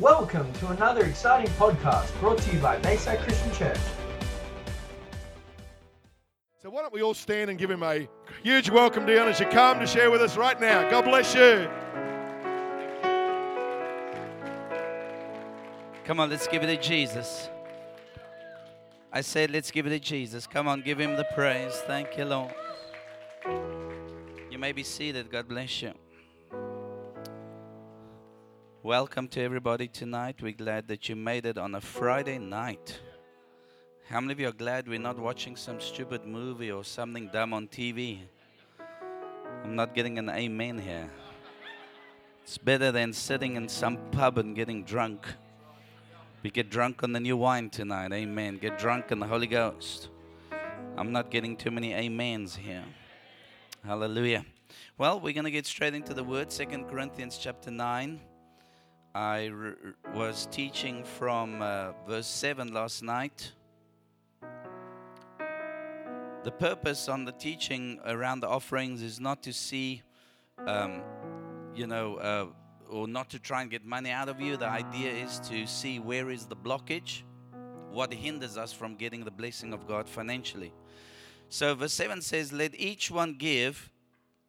Welcome to another exciting podcast brought to you by Bayside Christian Church. So why don't we all stand and give him a huge welcome, Dion, as you come to share with us right now. God bless you. Come on, let's give it to Jesus. I said, let's give it to Jesus. Come on, give him the praise. Thank you, Lord. You may be seated. God bless you. Welcome to everybody tonight. We're glad that you made it on a Friday night. How many of you are glad we're not watching some stupid movie or something dumb on TV? I'm not getting an amen here. It's better than sitting in some pub and getting drunk. We get drunk on the new wine tonight. Amen. Get drunk in the Holy Ghost. I'm not getting too many amens here. Hallelujah. Well, we're going to get straight into the word. Second Corinthians chapter 9. I was teaching from uh, verse 7 last night. The purpose on the teaching around the offerings is not to see, um, you know, uh, or not to try and get money out of you. The idea is to see where is the blockage, what hinders us from getting the blessing of God financially. So, verse 7 says, Let each one give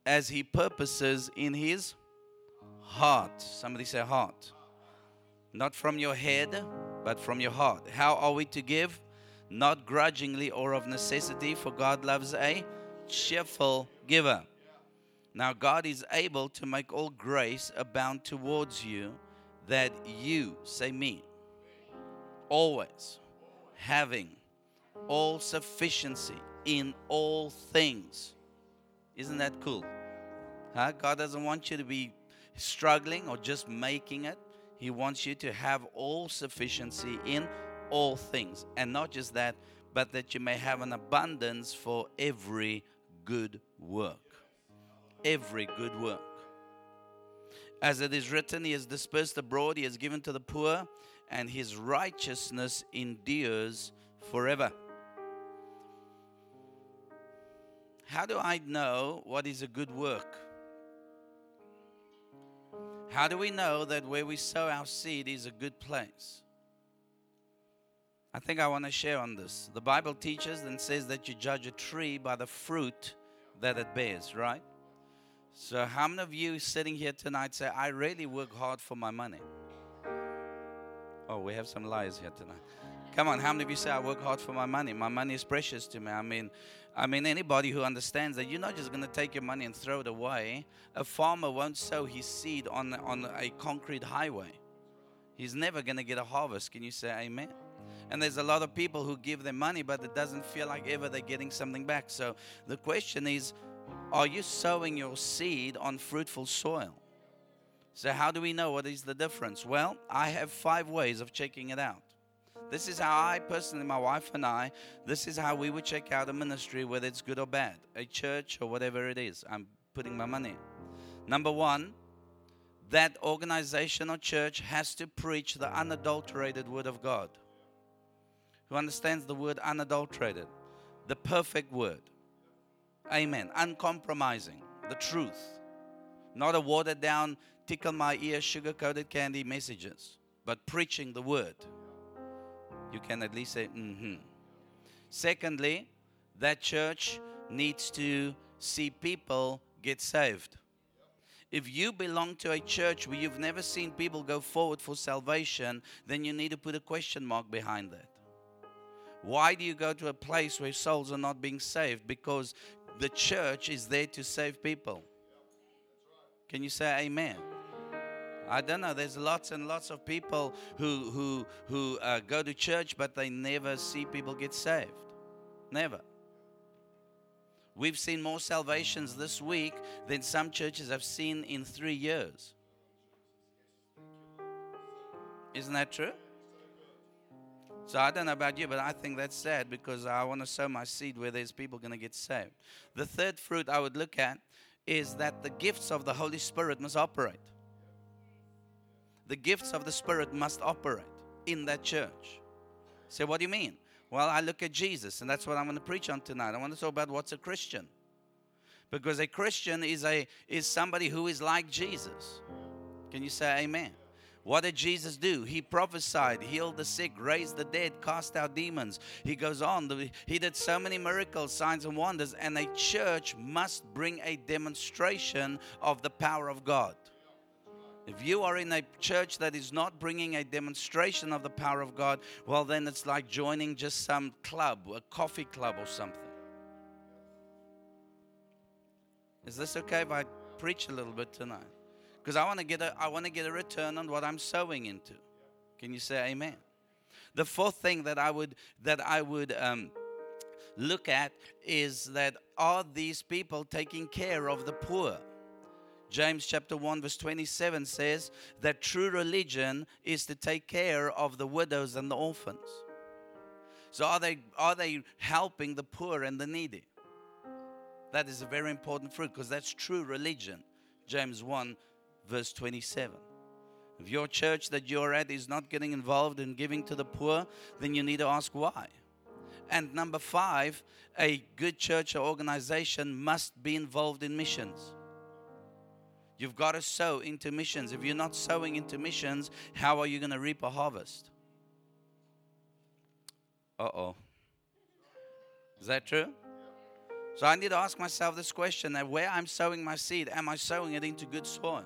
as he purposes in his heart. Somebody say heart. Not from your head, but from your heart. How are we to give? Not grudgingly or of necessity, for God loves a cheerful giver. Now, God is able to make all grace abound towards you, that you, say me, always having all sufficiency in all things. Isn't that cool? Huh? God doesn't want you to be struggling or just making it. He wants you to have all sufficiency in all things. And not just that, but that you may have an abundance for every good work. Every good work. As it is written, He has dispersed abroad, He has given to the poor, and His righteousness endures forever. How do I know what is a good work? How do we know that where we sow our seed is a good place? I think I want to share on this. The Bible teaches and says that you judge a tree by the fruit that it bears, right? So, how many of you sitting here tonight say, I really work hard for my money? Oh, we have some liars here tonight. Come on, how many of you say I work hard for my money? My money is precious to me. I mean, I mean anybody who understands that you're not just going to take your money and throw it away. A farmer won't sow his seed on on a concrete highway. He's never going to get a harvest. Can you say amen? And there's a lot of people who give their money, but it doesn't feel like ever they're getting something back. So the question is, are you sowing your seed on fruitful soil? So, how do we know what is the difference? Well, I have five ways of checking it out. This is how I personally, my wife and I, this is how we would check out a ministry, whether it's good or bad, a church or whatever it is. I'm putting my money. Number one, that organization or church has to preach the unadulterated word of God. Who understands the word unadulterated? The perfect word. Amen. Uncompromising. The truth. Not a watered down, tickle my ear, sugar coated candy messages, but preaching the word. You can at least say, mm hmm. Secondly, that church needs to see people get saved. If you belong to a church where you've never seen people go forward for salvation, then you need to put a question mark behind that. Why do you go to a place where souls are not being saved? Because the church is there to save people. Can you say amen? I don't know. There's lots and lots of people who who who uh, go to church, but they never see people get saved. Never. We've seen more salvations this week than some churches have seen in three years. Isn't that true? So I don't know about you, but I think that's sad because I want to sow my seed where there's people going to get saved. The third fruit I would look at is that the gifts of the Holy Spirit must operate. The gifts of the Spirit must operate in that church. Say, what do you mean? Well, I look at Jesus, and that's what I'm going to preach on tonight. I want to talk about what's a Christian. Because a Christian is a is somebody who is like Jesus. Can you say amen? What did Jesus do? He prophesied, healed the sick, raised the dead, cast out demons. He goes on. He did so many miracles, signs, and wonders. And a church must bring a demonstration of the power of God. If you are in a church that is not bringing a demonstration of the power of God, well, then it's like joining just some club, a coffee club or something. Is this okay if I preach a little bit tonight? Because I want to get a I want to get a return on what I'm sowing into. Can you say Amen? The fourth thing that I would that I would um, look at is that are these people taking care of the poor? James chapter 1 verse 27 says that true religion is to take care of the widows and the orphans. So are they are they helping the poor and the needy? That is a very important fruit because that's true religion. James 1 verse 27. If your church that you're at is not getting involved in giving to the poor, then you need to ask why. And number 5, a good church or organization must be involved in missions. You've got to sow into missions. If you're not sowing into missions, how are you going to reap a harvest? Uh oh. Is that true? So I need to ask myself this question that where I'm sowing my seed, am I sowing it into good soil?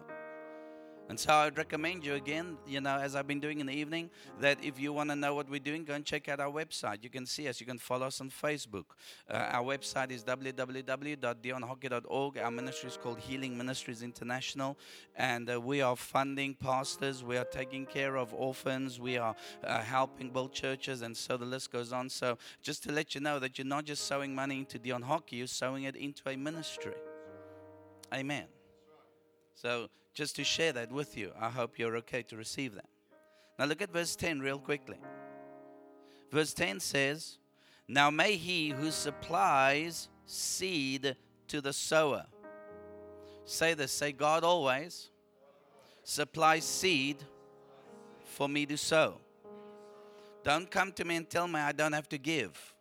And so I'd recommend you again, you know, as I've been doing in the evening, that if you want to know what we're doing, go and check out our website. You can see us. You can follow us on Facebook. Uh, our website is www.dionhockey.org. Our ministry is called Healing Ministries International. And uh, we are funding pastors. We are taking care of orphans. We are uh, helping build churches. And so the list goes on. So just to let you know that you're not just sowing money into Dion Hockey, you're sowing it into a ministry. Amen. So, just to share that with you, I hope you're okay to receive that. Now, look at verse 10 real quickly. Verse 10 says, Now may he who supplies seed to the sower. Say this, say, God always supplies seed for me to sow. Don't come to me and tell me I don't have to give.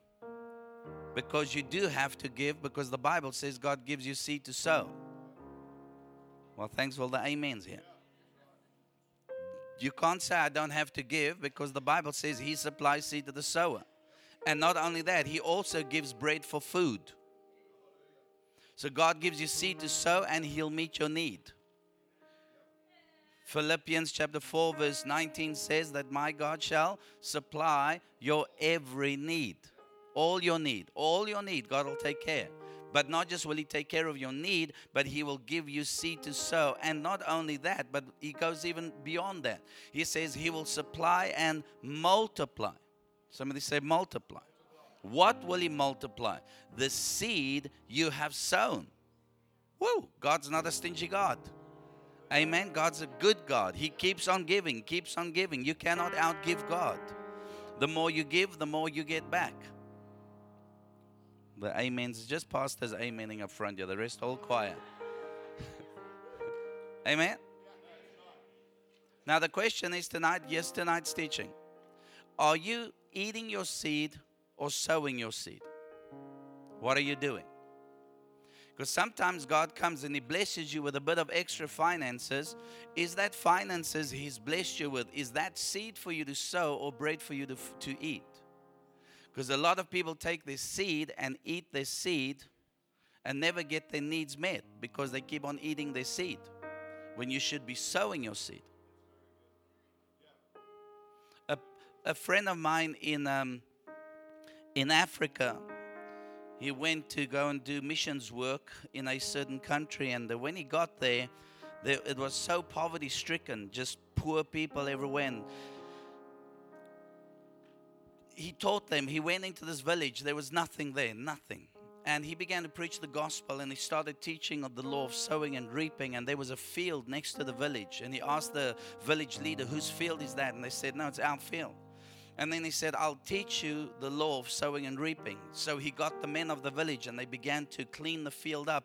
Because you do have to give, because the Bible says God gives you seed to sow. Well, thanks for the amens here. You can't say I don't have to give because the Bible says He supplies seed to the sower. And not only that, He also gives bread for food. So God gives you seed to sow and He'll meet your need. Philippians chapter 4, verse 19 says that my God shall supply your every need. All your need. All your need, God will take care. But not just will He take care of your need, but He will give you seed to sow. And not only that, but He goes even beyond that. He says He will supply and multiply. Somebody say, multiply. What will He multiply? The seed you have sown. Woo! God's not a stingy God. Amen. God's a good God. He keeps on giving, keeps on giving. You cannot outgive God. The more you give, the more you get back. The amens, just pastors amening up front here. The rest all quiet. Amen. Now the question is tonight, yes, tonight's teaching. Are you eating your seed or sowing your seed? What are you doing? Because sometimes God comes and He blesses you with a bit of extra finances. Is that finances He's blessed you with? Is that seed for you to sow or bread for you to, to eat? Because a lot of people take their seed and eat their seed and never get their needs met because they keep on eating their seed when you should be sowing your seed. A, a friend of mine in, um, in Africa, he went to go and do missions work in a certain country, and when he got there, there it was so poverty stricken, just poor people everywhere. And he taught them, he went into this village, there was nothing there, nothing. And he began to preach the gospel and he started teaching of the law of sowing and reaping. And there was a field next to the village. And he asked the village leader, Whose field is that? And they said, No, it's our field. And then he said, I'll teach you the law of sowing and reaping. So he got the men of the village and they began to clean the field up.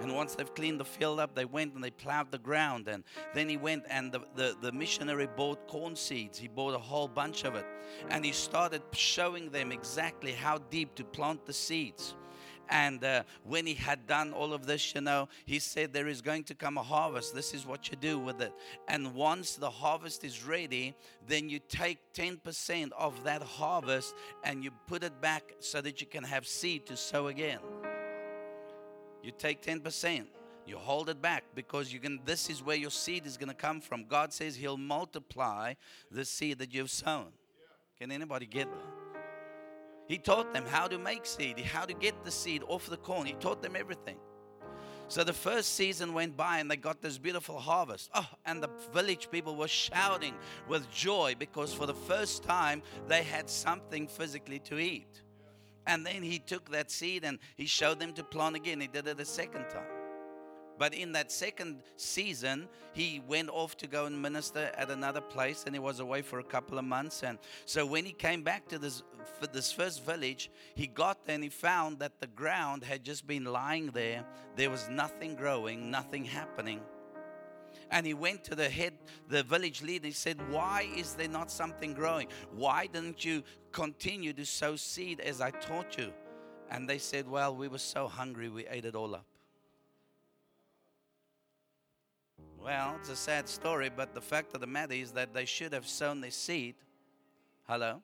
And once they've cleaned the field up, they went and they plowed the ground. And then he went and the, the, the, missionary bought corn seeds. He bought a whole bunch of it. And he started showing them exactly how deep to plant the seeds. And uh, when he had done all of this, you know, he said, There is going to come a harvest. This is what you do with it. And once the harvest is ready, then you take 10% of that harvest and you put it back so that you can have seed to sow again. You take 10%. You hold it back because you can this is where your seed is going to come from. God says he'll multiply the seed that you've sown. Can anybody get that? He taught them how to make seed, how to get the seed off the corn. He taught them everything. So the first season went by and they got this beautiful harvest. Oh, and the village people were shouting with joy because for the first time they had something physically to eat. And then he took that seed and he showed them to plant again. He did it a second time. But in that second season, he went off to go and minister at another place, and he was away for a couple of months. And so when he came back to this this first village, he got there and he found that the ground had just been lying there. There was nothing growing, nothing happening. And he went to the head, the village leader. He said, Why is there not something growing? Why didn't you continue to sow seed as I taught you? And they said, Well, we were so hungry, we ate it all up. Well, it's a sad story, but the fact of the matter is that they should have sown their seed. Hello?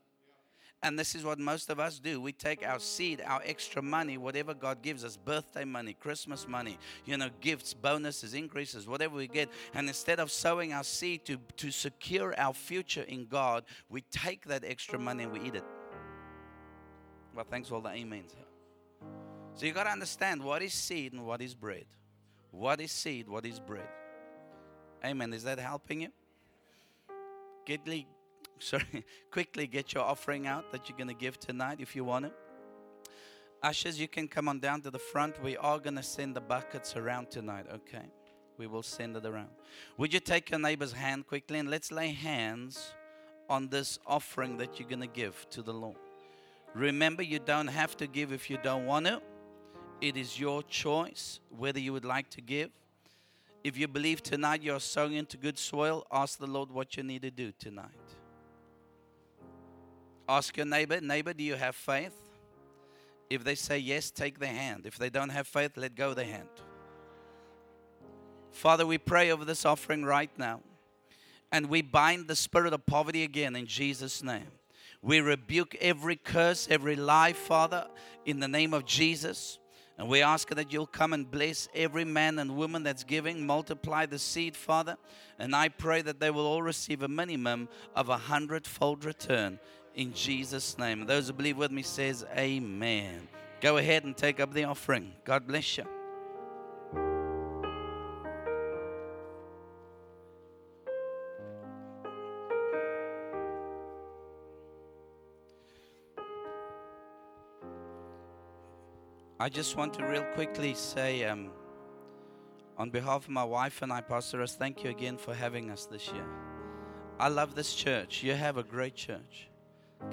And this is what most of us do. We take our seed, our extra money, whatever God gives us birthday money, Christmas money, you know, gifts, bonuses, increases, whatever we get. And instead of sowing our seed to, to secure our future in God, we take that extra money and we eat it. Well, thanks for all the amens. So you got to understand what is seed and what is bread. What is seed? What is bread? Amen. Is that helping you? Get, sorry, quickly get your offering out that you're going to give tonight if you want it. Ashes, you can come on down to the front. We are going to send the buckets around tonight, okay? We will send it around. Would you take your neighbor's hand quickly and let's lay hands on this offering that you're going to give to the Lord. Remember, you don't have to give if you don't want to. It is your choice whether you would like to give. If you believe tonight you're sowing into good soil, ask the Lord what you need to do tonight. Ask your neighbor, neighbor, do you have faith? If they say yes, take their hand. If they don't have faith, let go their hand. Father, we pray over this offering right now. And we bind the spirit of poverty again in Jesus' name. We rebuke every curse, every lie, Father, in the name of Jesus. And we ask that you'll come and bless every man and woman that's giving, multiply the seed, Father. And I pray that they will all receive a minimum of a hundredfold return in Jesus' name. Those who believe with me says, Amen. Go ahead and take up the offering. God bless you. I just want to real quickly say, um, on behalf of my wife and I, Pastor us, thank you again for having us this year. I love this church. You have a great church.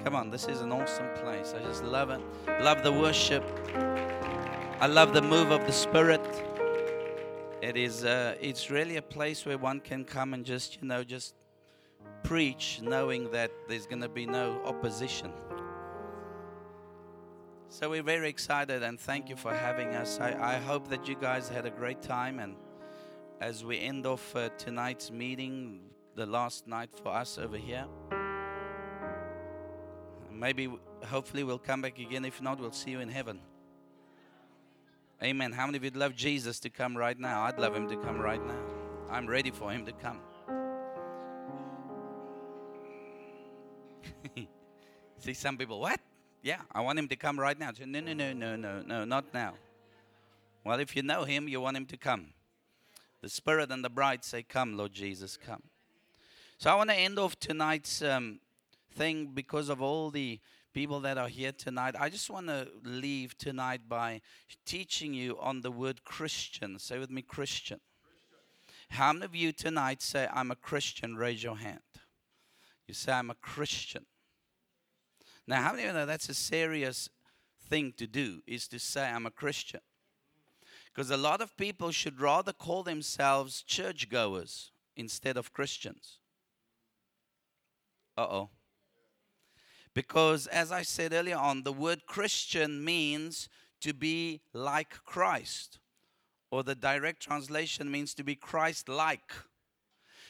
Come on, this is an awesome place. I just love it. Love the worship. I love the move of the Spirit. It is. Uh, it's really a place where one can come and just, you know, just preach, knowing that there's going to be no opposition. So we're very excited and thank you for having us. I, I hope that you guys had a great time. And as we end off uh, tonight's meeting, the last night for us over here, maybe, hopefully, we'll come back again. If not, we'll see you in heaven. Amen. How many of you would love Jesus to come right now? I'd love him to come right now. I'm ready for him to come. See some people, what? Yeah, I want him to come right now. no, no, no, no, no, no, not now. Well, if you know him, you want him to come. The Spirit and the bride say, Come, Lord Jesus, come. So I want to end off tonight's um, thing because of all the people that are here tonight. I just want to leave tonight by teaching you on the word Christian. Say with me, Christian. How many of you tonight say, I'm a Christian? Raise your hand. You say, I'm a Christian. Now, how many of you know that's a serious thing to do, is to say, I'm a Christian? Because a lot of people should rather call themselves churchgoers instead of Christians. Uh oh. Because, as I said earlier on, the word Christian means to be like Christ. Or the direct translation means to be Christ like.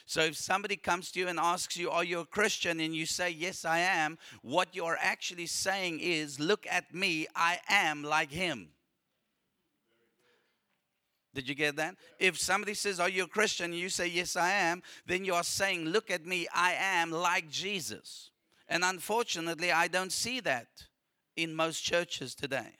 So if somebody comes to you and asks you, Are you a Christian? and you say, Yes, I am, what you're actually saying is, Look at me, I am like him. Did you get that? If somebody says, Are you a Christian? and you say, Yes, I am, then you are saying, Look at me, I am like Jesus. And unfortunately, I don't see that in most churches today.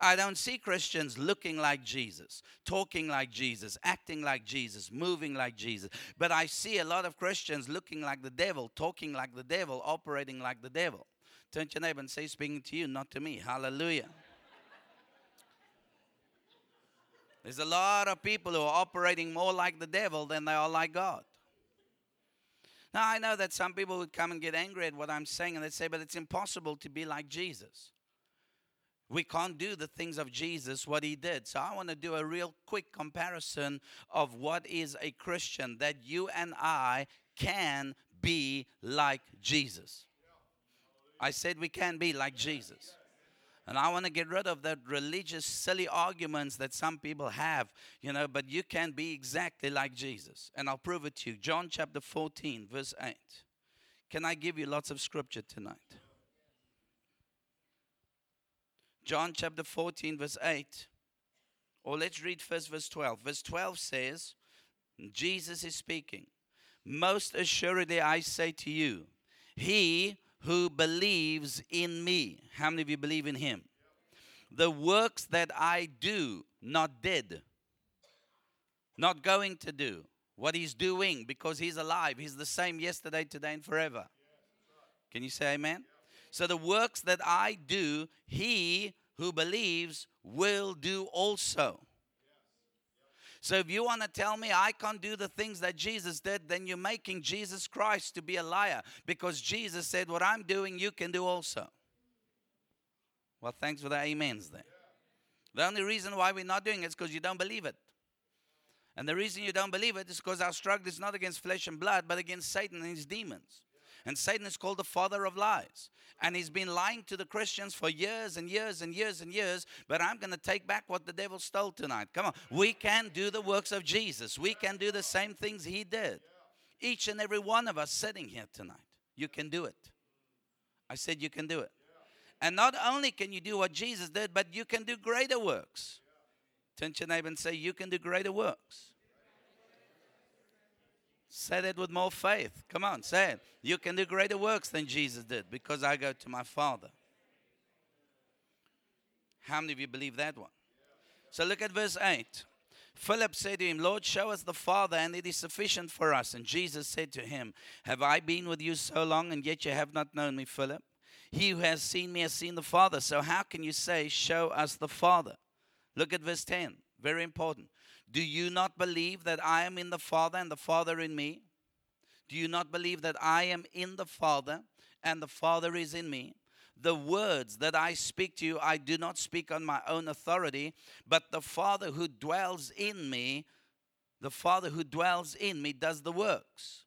I don't see Christians looking like Jesus, talking like Jesus, acting like Jesus, moving like Jesus. But I see a lot of Christians looking like the devil, talking like the devil, operating like the devil. Turn to your neighbor and say, speaking to you, not to me. Hallelujah. There's a lot of people who are operating more like the devil than they are like God. Now, I know that some people would come and get angry at what I'm saying and they'd say, but it's impossible to be like Jesus. We can't do the things of Jesus, what he did. So, I want to do a real quick comparison of what is a Christian that you and I can be like Jesus. I said we can be like Jesus. And I want to get rid of that religious, silly arguments that some people have, you know, but you can be exactly like Jesus. And I'll prove it to you. John chapter 14, verse 8. Can I give you lots of scripture tonight? John chapter 14, verse 8. Or let's read first verse 12. Verse 12 says, Jesus is speaking. Most assuredly, I say to you, he who believes in me. How many of you believe in him? The works that I do, not did, not going to do, what he's doing because he's alive. He's the same yesterday, today, and forever. Can you say amen? So the works that I do, he who believes will do also. So if you want to tell me I can't do the things that Jesus did, then you're making Jesus Christ to be a liar because Jesus said, What I'm doing, you can do also. Well, thanks for the amens there. The only reason why we're not doing it is because you don't believe it. And the reason you don't believe it is because our struggle is not against flesh and blood, but against Satan and his demons. And Satan is called the father of lies. And he's been lying to the Christians for years and years and years and years. But I'm going to take back what the devil stole tonight. Come on. We can do the works of Jesus, we can do the same things he did. Each and every one of us sitting here tonight, you can do it. I said you can do it. And not only can you do what Jesus did, but you can do greater works. Turn to your neighbor and say, You can do greater works. Say that with more faith. Come on, say it. You can do greater works than Jesus did because I go to my Father. How many of you believe that one? So look at verse 8. Philip said to him, Lord, show us the Father, and it is sufficient for us. And Jesus said to him, Have I been with you so long, and yet you have not known me, Philip? He who has seen me has seen the Father. So how can you say, Show us the Father? Look at verse 10. Very important. Do you not believe that I am in the Father and the Father in me? Do you not believe that I am in the Father and the Father is in me? The words that I speak to you, I do not speak on my own authority, but the Father who dwells in me, the Father who dwells in me does the works.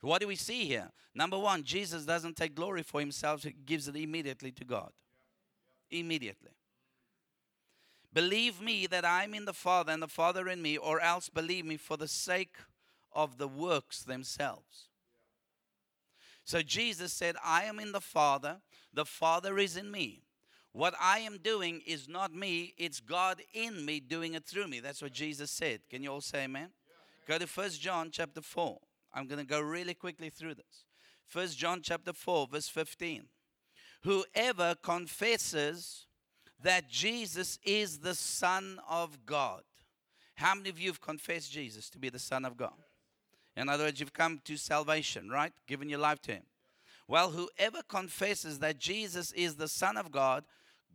What do we see here? Number one, Jesus doesn't take glory for himself, he gives it immediately to God. Immediately. Believe me that I'm in the Father and the Father in me, or else believe me for the sake of the works themselves. So Jesus said, I am in the Father, the Father is in me. What I am doing is not me, it's God in me doing it through me. That's what Jesus said. Can you all say amen? Go to First John chapter 4. I'm going to go really quickly through this. First John chapter 4, verse 15. Whoever confesses that Jesus is the Son of God. How many of you have confessed Jesus to be the Son of God? In other words, you've come to salvation, right? Given your life to Him. Well, whoever confesses that Jesus is the Son of God,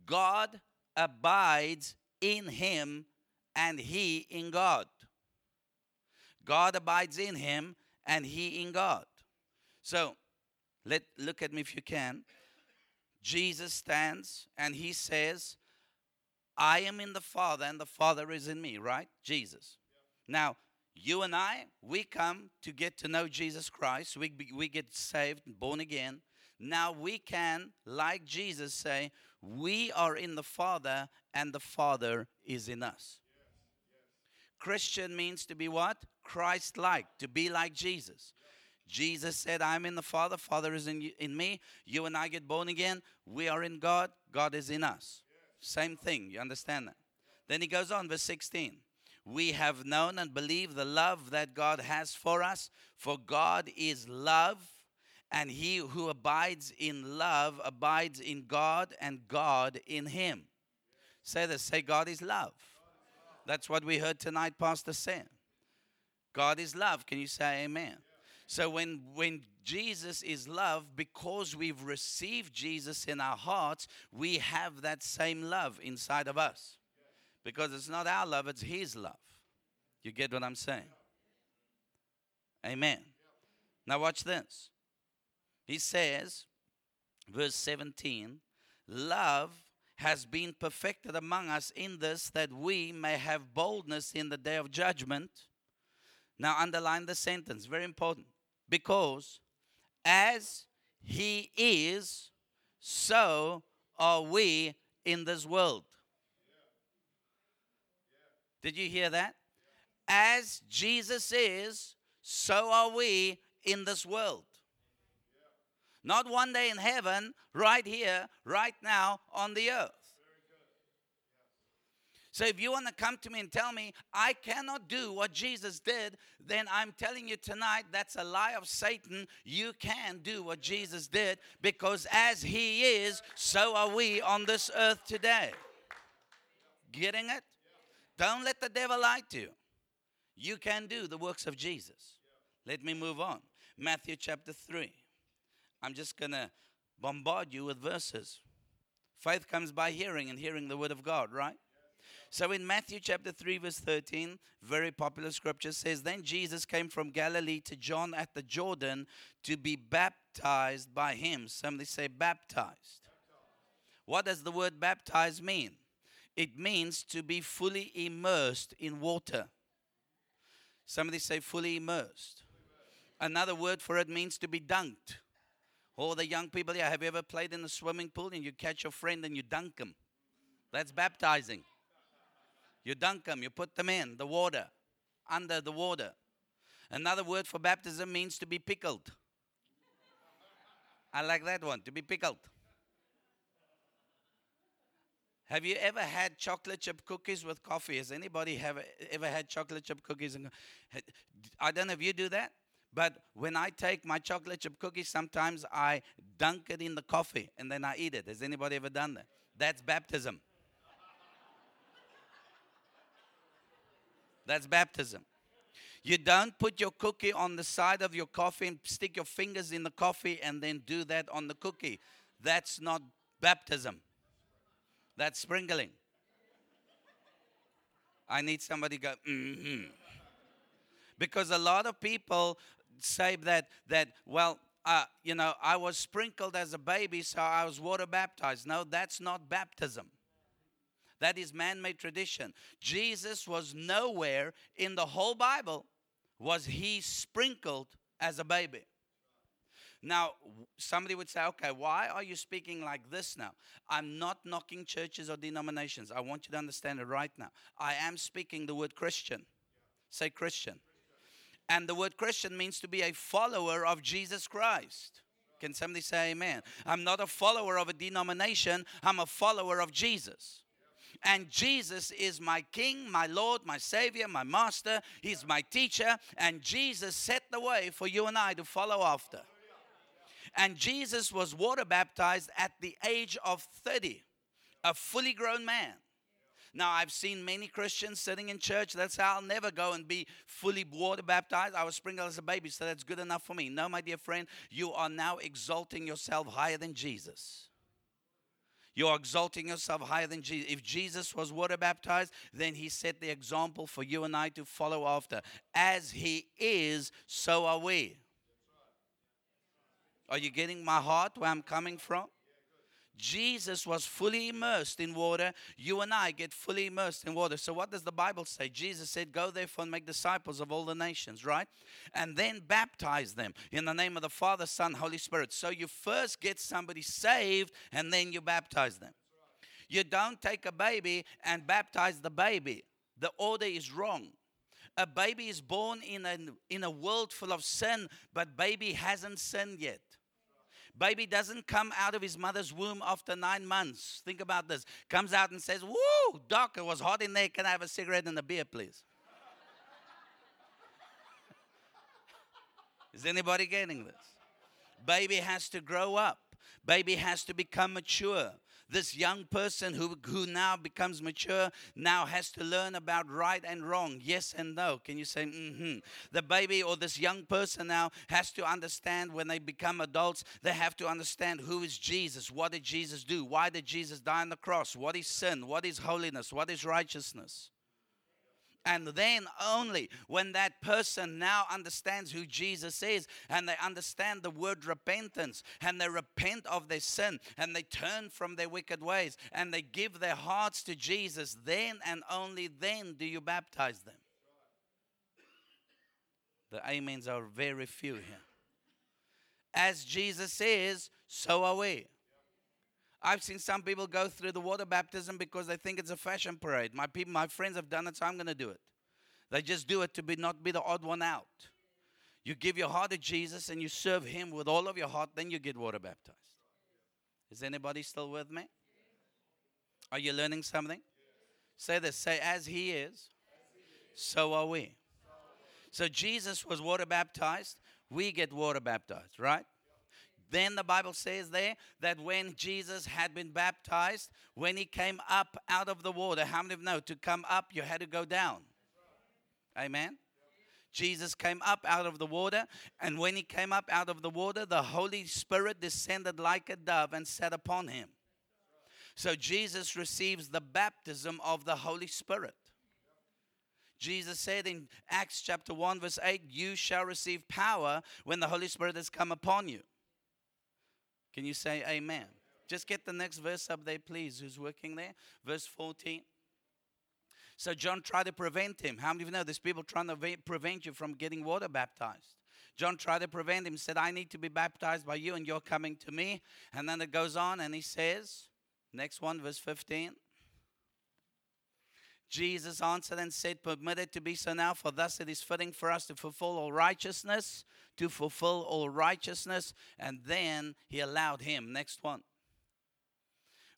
God abides in him and he in God. God abides in him and he in God. So, let look at me if you can. Jesus stands and he says, I am in the Father and the Father is in me, right? Jesus. Now, you and I, we come to get to know Jesus Christ. We, we get saved, born again. Now we can, like Jesus, say, We are in the Father, and the Father is in us. Christian means to be what? Christ like, to be like Jesus. Jesus said, I'm in the Father, Father is in, you, in me. You and I get born again. We are in God, God is in us. Same thing. You understand that? Then he goes on, verse 16. We have known and believed the love that God has for us, for God is love, and he who abides in love abides in God, and God in him. Say this say, God is love. That's what we heard tonight, Pastor said. God is love. Can you say amen? So when when Jesus is love, because we've received Jesus in our hearts, we have that same love inside of us. Because it's not our love, it's his love. You get what I'm saying? Amen. Now watch this. He says, verse 17, love has been perfected among us in this that we may have boldness in the day of judgment. Now underline the sentence, very important. Because as he is, so are we in this world. Did you hear that? As Jesus is, so are we in this world. Not one day in heaven, right here, right now on the earth. So if you want to come to me and tell me I cannot do what Jesus did, then I'm telling you tonight that's a lie of Satan. You can do what Jesus did because as he is, so are we on this earth today. Getting it? Don't let the devil lie to you. You can do the works of Jesus. Let me move on. Matthew chapter 3. I'm just going to bombard you with verses. Faith comes by hearing, and hearing the word of God, right? So in Matthew chapter 3, verse 13, very popular scripture says, Then Jesus came from Galilee to John at the Jordan to be baptized by him. Somebody say, baptized. What does the word baptized mean? It means to be fully immersed in water. Somebody say, fully immersed. Another word for it means to be dunked. All the young people here, have you ever played in a swimming pool and you catch your friend and you dunk him? That's baptizing. You dunk them, you put them in the water, under the water. Another word for baptism means to be pickled. I like that one, to be pickled. Have you ever had chocolate chip cookies with coffee? Has anybody have ever had chocolate chip cookies? And I don't know if you do that, but when I take my chocolate chip cookies, sometimes I dunk it in the coffee and then I eat it. Has anybody ever done that? That's baptism. That's baptism. You don't put your cookie on the side of your coffee and stick your fingers in the coffee and then do that on the cookie. That's not baptism. That's sprinkling. I need somebody go, mm-hmm. Because a lot of people say that, that well, uh, you know, I was sprinkled as a baby, so I was water baptized. No, that's not baptism. That is man made tradition. Jesus was nowhere in the whole Bible was he sprinkled as a baby. Now, somebody would say, okay, why are you speaking like this now? I'm not knocking churches or denominations. I want you to understand it right now. I am speaking the word Christian. Say Christian. And the word Christian means to be a follower of Jesus Christ. Can somebody say amen? I'm not a follower of a denomination, I'm a follower of Jesus. And Jesus is my King, my Lord, my Savior, my Master. He's my teacher. And Jesus set the way for you and I to follow after. And Jesus was water baptized at the age of 30, a fully grown man. Now, I've seen many Christians sitting in church. That's how I'll never go and be fully water baptized. I was sprinkled as a baby, so that's good enough for me. No, my dear friend, you are now exalting yourself higher than Jesus. You're exalting yourself higher than Jesus. If Jesus was water baptized, then he set the example for you and I to follow after. As he is, so are we. Are you getting my heart where I'm coming from? Jesus was fully immersed in water. You and I get fully immersed in water. So, what does the Bible say? Jesus said, Go therefore and make disciples of all the nations, right? And then baptize them in the name of the Father, Son, Holy Spirit. So, you first get somebody saved and then you baptize them. You don't take a baby and baptize the baby, the order is wrong. A baby is born in a, in a world full of sin, but baby hasn't sinned yet. Baby doesn't come out of his mother's womb after nine months. Think about this. Comes out and says, Woo, doc, it was hot in there. Can I have a cigarette and a beer, please? Is anybody getting this? Baby has to grow up. Baby has to become mature this young person who, who now becomes mature now has to learn about right and wrong, yes and no. Can you say, mm-hmm? The baby or this young person now has to understand when they become adults, they have to understand who is Jesus, what did Jesus do, why did Jesus die on the cross, what is sin, what is holiness, what is righteousness. And then only when that person now understands who Jesus is and they understand the word repentance and they repent of their sin and they turn from their wicked ways and they give their hearts to Jesus, then and only then do you baptize them. The amens are very few here. As Jesus is, so are we. I've seen some people go through the water baptism because they think it's a fashion parade. My people, my friends have done it, so I'm going to do it. They just do it to be not be the odd one out. You give your heart to Jesus and you serve Him with all of your heart, then you get water baptized. Is anybody still with me? Are you learning something? Say this. Say, as He is, so are we. So Jesus was water baptized. We get water baptized, right? Then the Bible says there that when Jesus had been baptized, when he came up out of the water, how many of you know to come up you had to go down? Amen. Jesus came up out of the water, and when he came up out of the water, the Holy Spirit descended like a dove and sat upon him. So Jesus receives the baptism of the Holy Spirit. Jesus said in Acts chapter 1, verse 8, You shall receive power when the Holy Spirit has come upon you. Can you say amen? Just get the next verse up there, please. Who's working there? Verse 14. So John tried to prevent him. How many of you know there's people trying to prevent you from getting water baptized? John tried to prevent him, said, I need to be baptized by you, and you're coming to me. And then it goes on, and he says, next one, verse 15. Jesus answered and said, Permit it to be so now, for thus it is fitting for us to fulfill all righteousness, to fulfill all righteousness. And then he allowed him. Next one.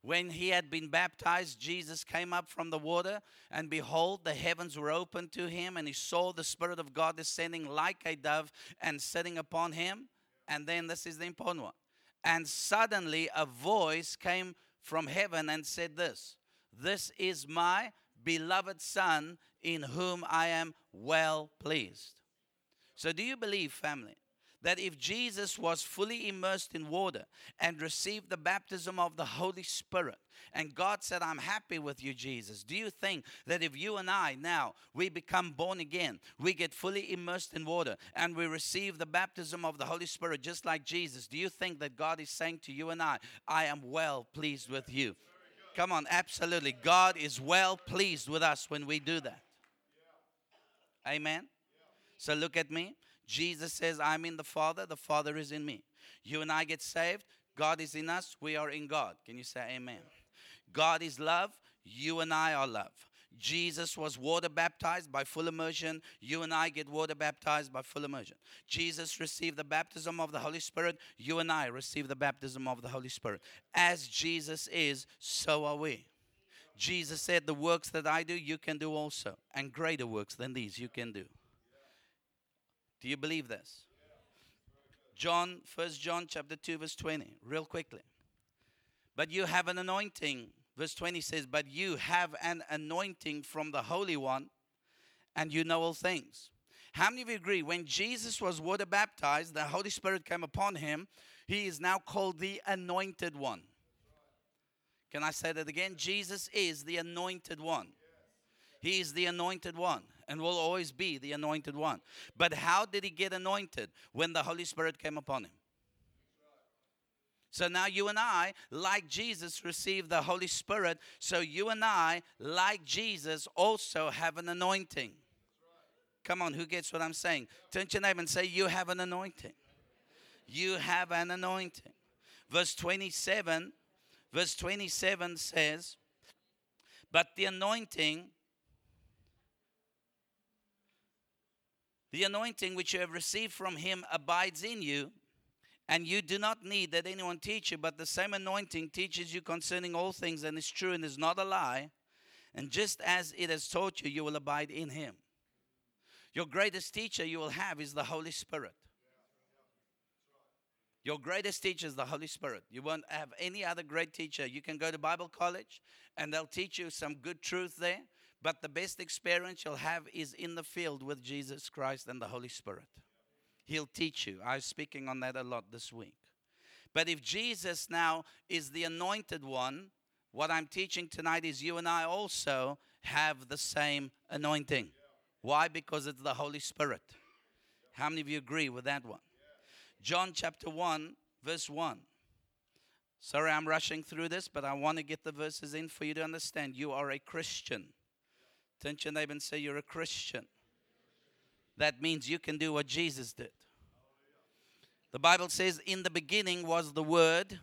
When he had been baptized, Jesus came up from the water, and behold, the heavens were opened to him, and he saw the Spirit of God descending like a dove and sitting upon him. And then this is the important one. And suddenly a voice came from heaven and said, This, this is my beloved Son in whom I am well pleased. So, do you believe, family, that if Jesus was fully immersed in water and received the baptism of the Holy Spirit, and God said, I'm happy with you, Jesus, do you think that if you and I now we become born again, we get fully immersed in water and we receive the baptism of the Holy Spirit just like Jesus, do you think that God is saying to you and I, I am well pleased with you? Come on, absolutely. God is well pleased with us when we do that. Amen. So look at me. Jesus says, I'm in the Father, the Father is in me. You and I get saved, God is in us, we are in God. Can you say amen? God is love, you and I are love. Jesus was water baptized by full immersion. You and I get water baptized by full immersion. Jesus received the baptism of the Holy Spirit. You and I receive the baptism of the Holy Spirit. As Jesus is, so are we. Jesus said, The works that I do, you can do also, and greater works than these you can do. Do you believe this? John, First John chapter 2, verse 20, real quickly. But you have an anointing. Verse 20 says, But you have an anointing from the Holy One, and you know all things. How many of you agree? When Jesus was water baptized, the Holy Spirit came upon him. He is now called the anointed one. Can I say that again? Jesus is the anointed one. He is the anointed one and will always be the anointed one. But how did he get anointed? When the Holy Spirit came upon him. So now you and I, like Jesus, receive the Holy Spirit. So you and I, like Jesus, also have an anointing. Come on, who gets what I'm saying? Turn to your neighbor and say, You have an anointing. You have an anointing. Verse 27, verse 27 says, But the anointing, the anointing which you have received from him abides in you and you do not need that anyone teach you, but the same anointing teaches you concerning all things and is true and is not a lie. And just as it has taught you, you will abide in him. Your greatest teacher you will have is the Holy Spirit. Your greatest teacher is the Holy Spirit. You won't have any other great teacher. You can go to Bible college and they'll teach you some good truth there, but the best experience you'll have is in the field with Jesus Christ and the Holy Spirit. He'll teach you. I was speaking on that a lot this week. But if Jesus now is the anointed one, what I'm teaching tonight is you and I also have the same anointing. Why? Because it's the Holy Spirit. How many of you agree with that one? John chapter 1, verse 1. Sorry, I'm rushing through this, but I want to get the verses in for you to understand. You are a Christian. Your neighbor and say, You're a Christian. That means you can do what Jesus did. The Bible says, In the beginning was the Word.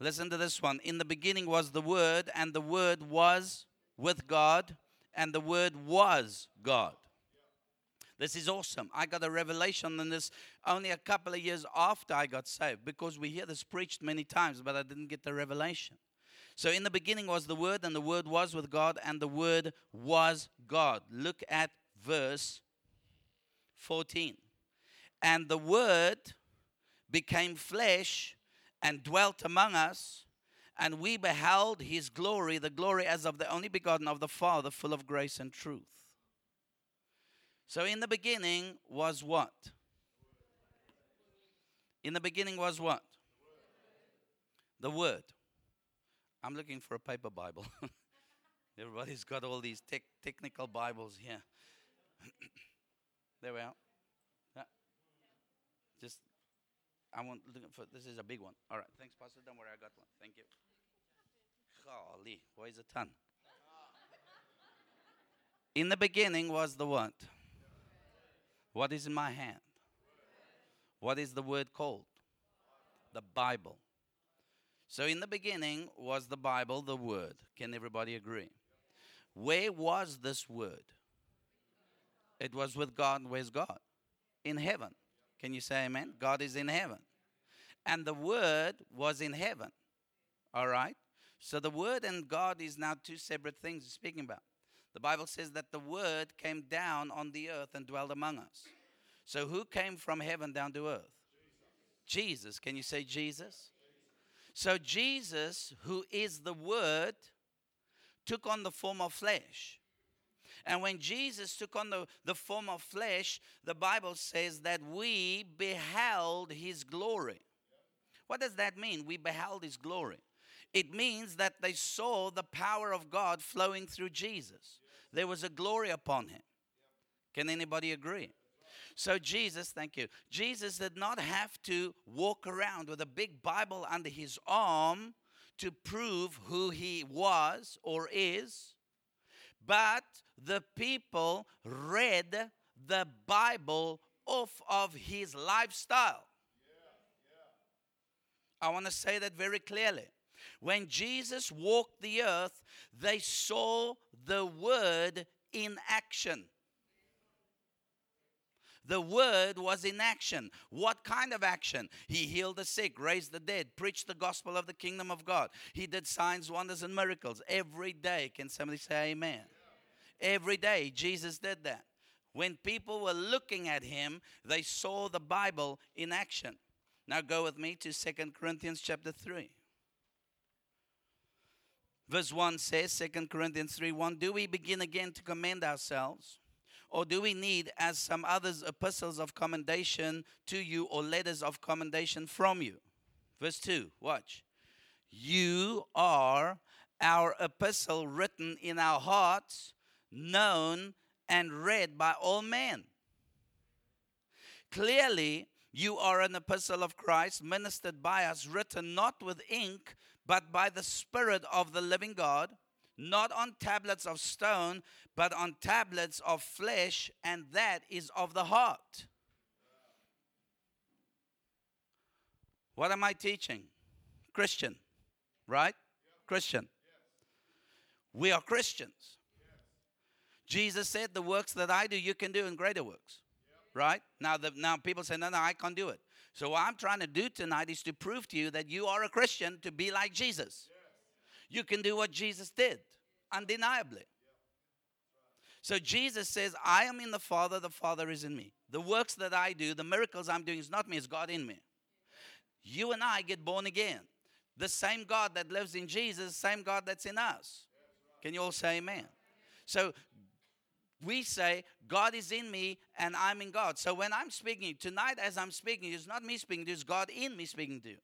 Listen to this one. In the beginning was the Word, and the Word was with God, and the Word was God. This is awesome. I got a revelation on this only a couple of years after I got saved because we hear this preached many times, but I didn't get the revelation. So, in the beginning was the Word, and the Word was with God, and the Word was God. Look at verse 14. And the Word became flesh and dwelt among us, and we beheld his glory, the glory as of the only begotten of the Father, full of grace and truth. So, in the beginning was what? In the beginning was what? The Word. I'm looking for a paper Bible. Everybody's got all these tech technical Bibles here. there we are. Just, I want looking for. This is a big one. All right, thanks, Pastor. Don't worry, I got one. Thank you. Golly, weighs a ton. In the beginning was the word. What is in my hand? What is the word called? The Bible. So in the beginning was the Bible, the Word. Can everybody agree? Where was this Word? It was with God. Where's God? In heaven. Can you say amen? God is in heaven. And the Word was in heaven. All right? So the Word and God is now two separate things we're speaking about. The Bible says that the Word came down on the earth and dwelled among us. So who came from heaven down to earth? Jesus. Jesus. Can you say Jesus? So Jesus, who is the Word, took on the form of flesh. And when Jesus took on the, the form of flesh, the Bible says that we beheld his glory. What does that mean? We beheld his glory. It means that they saw the power of God flowing through Jesus. There was a glory upon him. Can anybody agree? So, Jesus, thank you. Jesus did not have to walk around with a big Bible under his arm to prove who he was or is, but the people read the Bible off of his lifestyle. I want to say that very clearly. When Jesus walked the earth, they saw the word in action. The word was in action. What kind of action? He healed the sick, raised the dead, preached the gospel of the kingdom of God. He did signs, wonders, and miracles every day. Can somebody say amen? Every day, Jesus did that. When people were looking at him, they saw the Bible in action. Now go with me to Second Corinthians chapter 3. Verse 1 says, Second Corinthians 3 1, Do we begin again to commend ourselves? Or do we need, as some others, epistles of commendation to you or letters of commendation from you? Verse 2, watch. You are our epistle written in our hearts known and read by all men. Clearly, You are an epistle of Christ, ministered by us, written not with ink, but by the Spirit of the living God, not on tablets of stone, but on tablets of flesh, and that is of the heart. What am I teaching? Christian, right? Christian. We are Christians. Jesus said, The works that I do, you can do, in greater works. Right? Now, the, now people say, No, no, I can't do it. So, what I'm trying to do tonight is to prove to you that you are a Christian to be like Jesus. You can do what Jesus did, undeniably. So, Jesus says, I am in the Father, the Father is in me. The works that I do, the miracles I'm doing, is not me, it's God in me. You and I get born again. The same God that lives in Jesus, same God that's in us. Can you all say amen? So we say, God is in me and I'm in God. So when I'm speaking, tonight as I'm speaking, it's not me speaking, it's God in me speaking to you.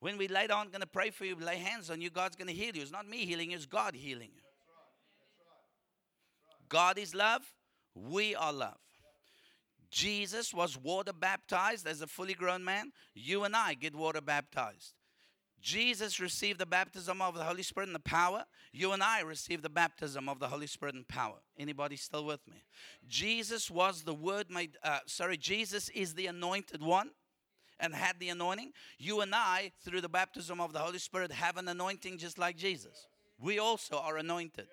When we later on going to pray for you, lay hands on you, God's going to heal you. It's not me healing you, it's God healing you. God is love, we are love. Jesus was water baptized as a fully grown man. You and I get water baptized. Jesus received the baptism of the Holy Spirit and the power. You and I receive the baptism of the Holy Spirit and power. Anybody still with me? Jesus was the Word made. Uh, sorry, Jesus is the anointed one and had the anointing. You and I, through the baptism of the Holy Spirit, have an anointing just like Jesus. We also are anointed.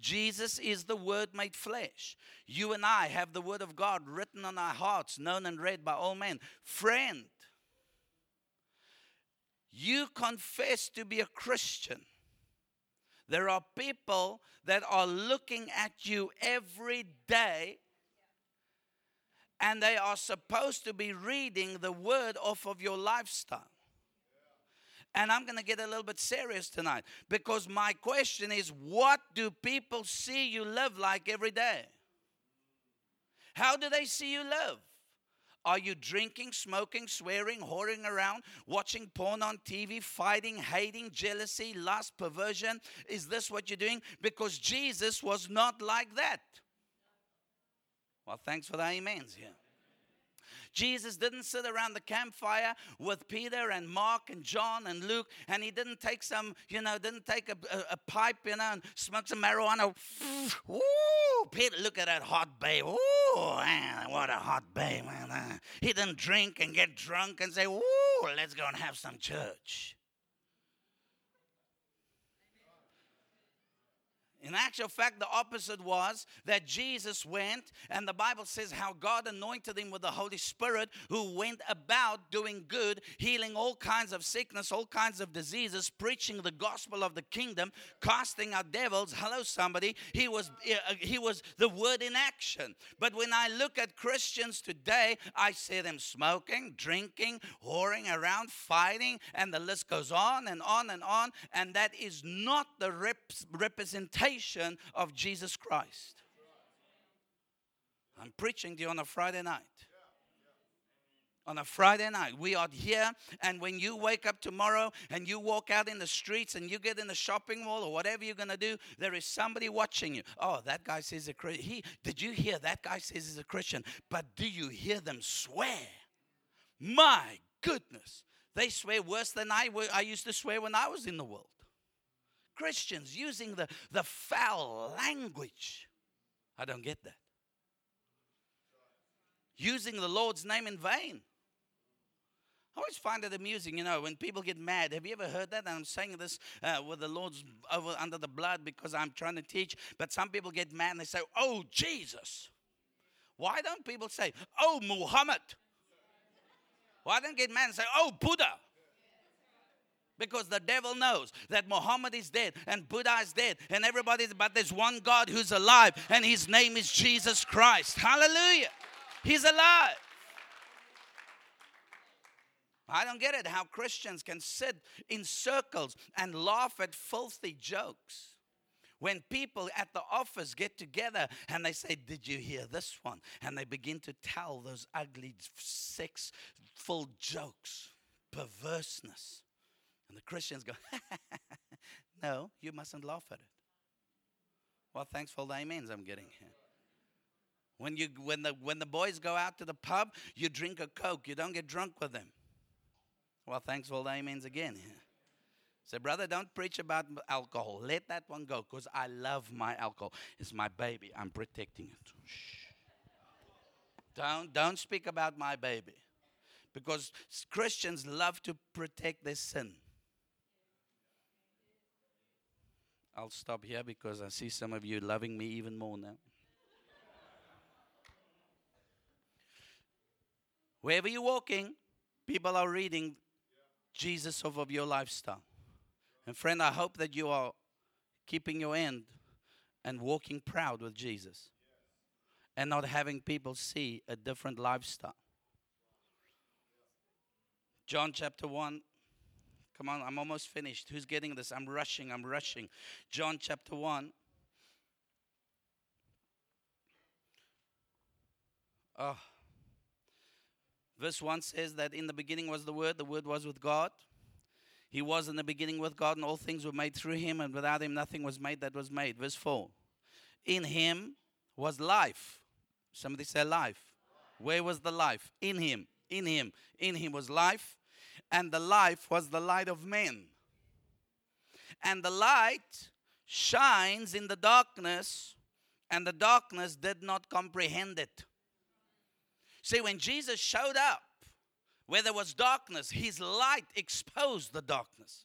Jesus is the Word made flesh. You and I have the Word of God written on our hearts, known and read by all men. Friend, you confess to be a Christian. There are people that are looking at you every day and they are supposed to be reading the word off of your lifestyle. And I'm going to get a little bit serious tonight because my question is what do people see you live like every day? How do they see you live? Are you drinking, smoking, swearing, whoring around, watching porn on TV, fighting, hating, jealousy, lust, perversion? Is this what you're doing? Because Jesus was not like that. Well, thanks for the amens here. Jesus didn't sit around the campfire with Peter and Mark and John and Luke, and he didn't take some, you know, didn't take a, a, a pipe, you know, and smoke some marijuana. Ooh, Peter, look at that hot babe. Ooh, man, what a hot babe, man. Uh, he didn't drink and get drunk and say, Ooh, let's go and have some church. In actual fact, the opposite was that Jesus went, and the Bible says how God anointed him with the Holy Spirit, who went about doing good, healing all kinds of sickness, all kinds of diseases, preaching the gospel of the kingdom, casting out devils. Hello, somebody. He was uh, he was the word in action. But when I look at Christians today, I see them smoking, drinking, whoring around, fighting, and the list goes on and on and on. And that is not the rep- representation of Jesus Christ. I'm preaching to you on a Friday night. On a Friday night, we are here, and when you wake up tomorrow and you walk out in the streets and you get in the shopping mall or whatever you're gonna do, there is somebody watching you. Oh, that guy says a Christian. He did you hear that guy says he's a Christian? But do you hear them swear? My goodness, they swear worse than I, I used to swear when I was in the world. Christians using the, the foul language. I don't get that. Using the Lord's name in vain. I always find it amusing, you know, when people get mad. Have you ever heard that? And I'm saying this uh, with the Lord's over under the blood because I'm trying to teach. But some people get mad and they say, "Oh Jesus." Why don't people say, "Oh Muhammad"? Why don't get mad and say, "Oh Buddha"? Because the devil knows that Muhammad is dead and Buddha is dead and everybody's but there's one God who's alive and his name is Jesus Christ. Hallelujah. He's alive. I don't get it how Christians can sit in circles and laugh at filthy jokes. When people at the office get together and they say, Did you hear this one? And they begin to tell those ugly, sex full jokes, perverseness. And the Christians go, No, you mustn't laugh at it. Well, thanks for the amens I'm getting here. When, you, when, the, when the boys go out to the pub, you drink a Coke. You don't get drunk with them. Well, thanks for all the amens again. Say, brother, don't preach about alcohol. Let that one go because I love my alcohol. It's my baby. I'm protecting it. Shh. Don't, don't speak about my baby because Christians love to protect their sin. I'll stop here because I see some of you loving me even more now. Wherever you're walking, people are reading Jesus of your lifestyle. And friend, I hope that you are keeping your end and walking proud with Jesus and not having people see a different lifestyle. John chapter 1. Come on, I'm almost finished. Who's getting this? I'm rushing, I'm rushing. John chapter 1. Oh. Verse 1 says that in the beginning was the Word, the Word was with God. He was in the beginning with God, and all things were made through him, and without him nothing was made that was made. Verse 4 In him was life. Somebody say life. Where was the life? In him. In him. In him was life, and the life was the light of men. And the light shines in the darkness, and the darkness did not comprehend it. See, when Jesus showed up, where there was darkness, his light exposed the darkness.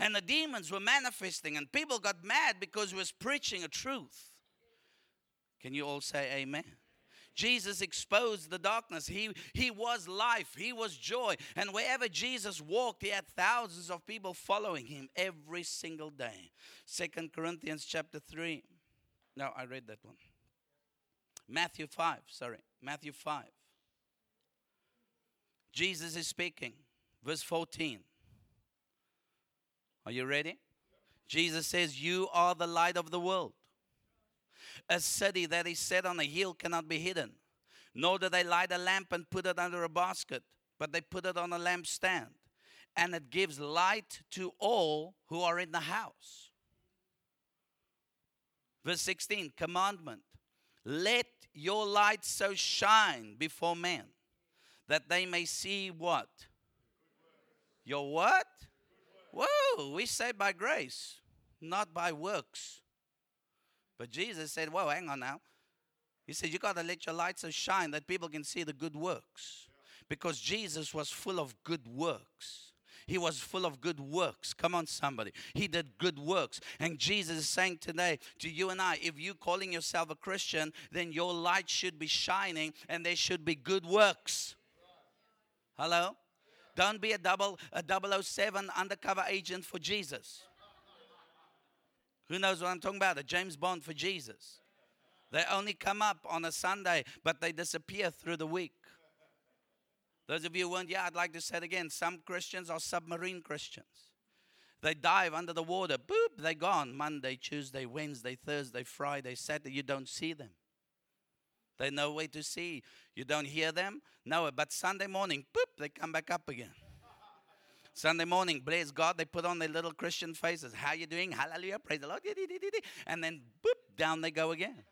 And the demons were manifesting, and people got mad because he was preaching a truth. Can you all say amen? Jesus exposed the darkness. He, he was life. He was joy. And wherever Jesus walked, he had thousands of people following him every single day. Second Corinthians chapter 3. No, I read that one. Matthew 5, sorry. Matthew 5. Jesus is speaking. Verse 14. Are you ready? Jesus says, You are the light of the world. A city that is set on a hill cannot be hidden. Nor do they light a lamp and put it under a basket, but they put it on a lampstand. And it gives light to all who are in the house. Verse 16 Commandment Let your light so shine before men that they may see what? Your what? Whoa, we say by grace, not by works. But Jesus said, Whoa, hang on now. He said, You got to let your light so shine that people can see the good works. Because Jesus was full of good works. He was full of good works. Come on, somebody. He did good works. And Jesus is saying today to you and I if you're calling yourself a Christian, then your light should be shining and there should be good works. Hello? Don't be a double a 007 undercover agent for Jesus. Who knows what I'm talking about? A James Bond for Jesus. They only come up on a Sunday, but they disappear through the week. Those of you who weren't, yeah, I'd like to say it again. Some Christians are submarine Christians. They dive under the water, boop, they're gone. Monday, Tuesday, Wednesday, Thursday, Friday, Saturday, you don't see them. They know where to see. You don't hear them? No, but Sunday morning, boop, they come back up again. Sunday morning, bless God, they put on their little Christian faces. How you doing? Hallelujah, praise the Lord. And then boop, down they go again.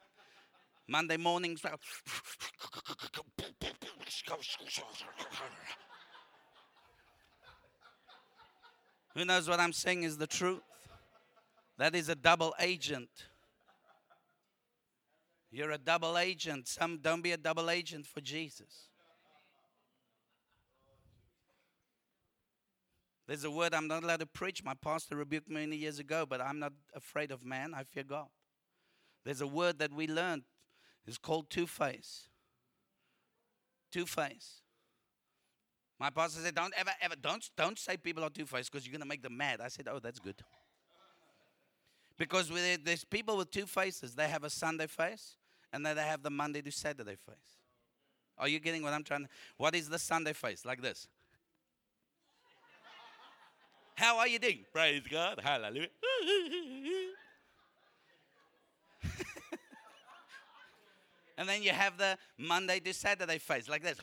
Monday mornings. Who knows what I'm saying is the truth? That is a double agent. You're a double agent. Some don't be a double agent for Jesus. There's a word I'm not allowed to preach. My pastor rebuked me many years ago, but I'm not afraid of man. I fear God. There's a word that we learned. It's called two face. Two face. My pastor said, "Don't ever, ever, don't, don't say people are two faced because you're going to make them mad." I said, "Oh, that's good." Because there's people with two faces. They have a Sunday face, and then they have the Monday to Saturday face. Are you getting what I'm trying to? What is the Sunday face? Like this. How are you doing? Praise God. Hallelujah. and then you have the Monday to Saturday face, like this.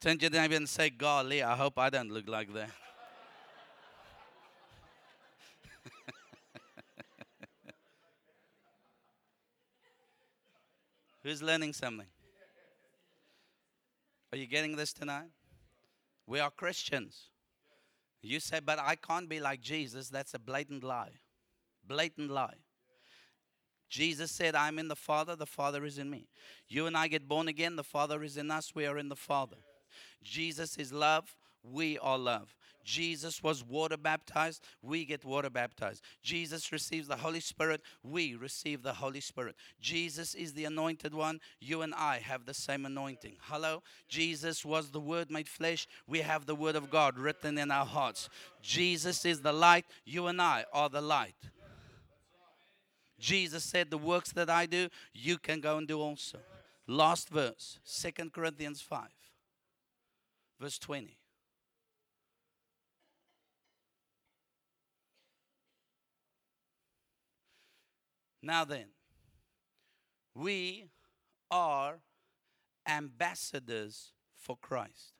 Turn to them and say, Golly, I hope I don't look like that. Who's learning something? Are you getting this tonight? We are Christians. You say, but I can't be like Jesus. That's a blatant lie. Blatant lie. Jesus said, I'm in the Father, the Father is in me. You and I get born again, the Father is in us, we are in the Father. Jesus is love, we are love. Jesus was water baptized, we get water baptized. Jesus receives the Holy Spirit, we receive the Holy Spirit. Jesus is the anointed one, you and I have the same anointing. Hello? Jesus was the Word made flesh, we have the Word of God written in our hearts. Jesus is the light, you and I are the light. Jesus said, The works that I do, you can go and do also. Last verse, Second Corinthians 5, verse 20. Now then, we are ambassadors for Christ.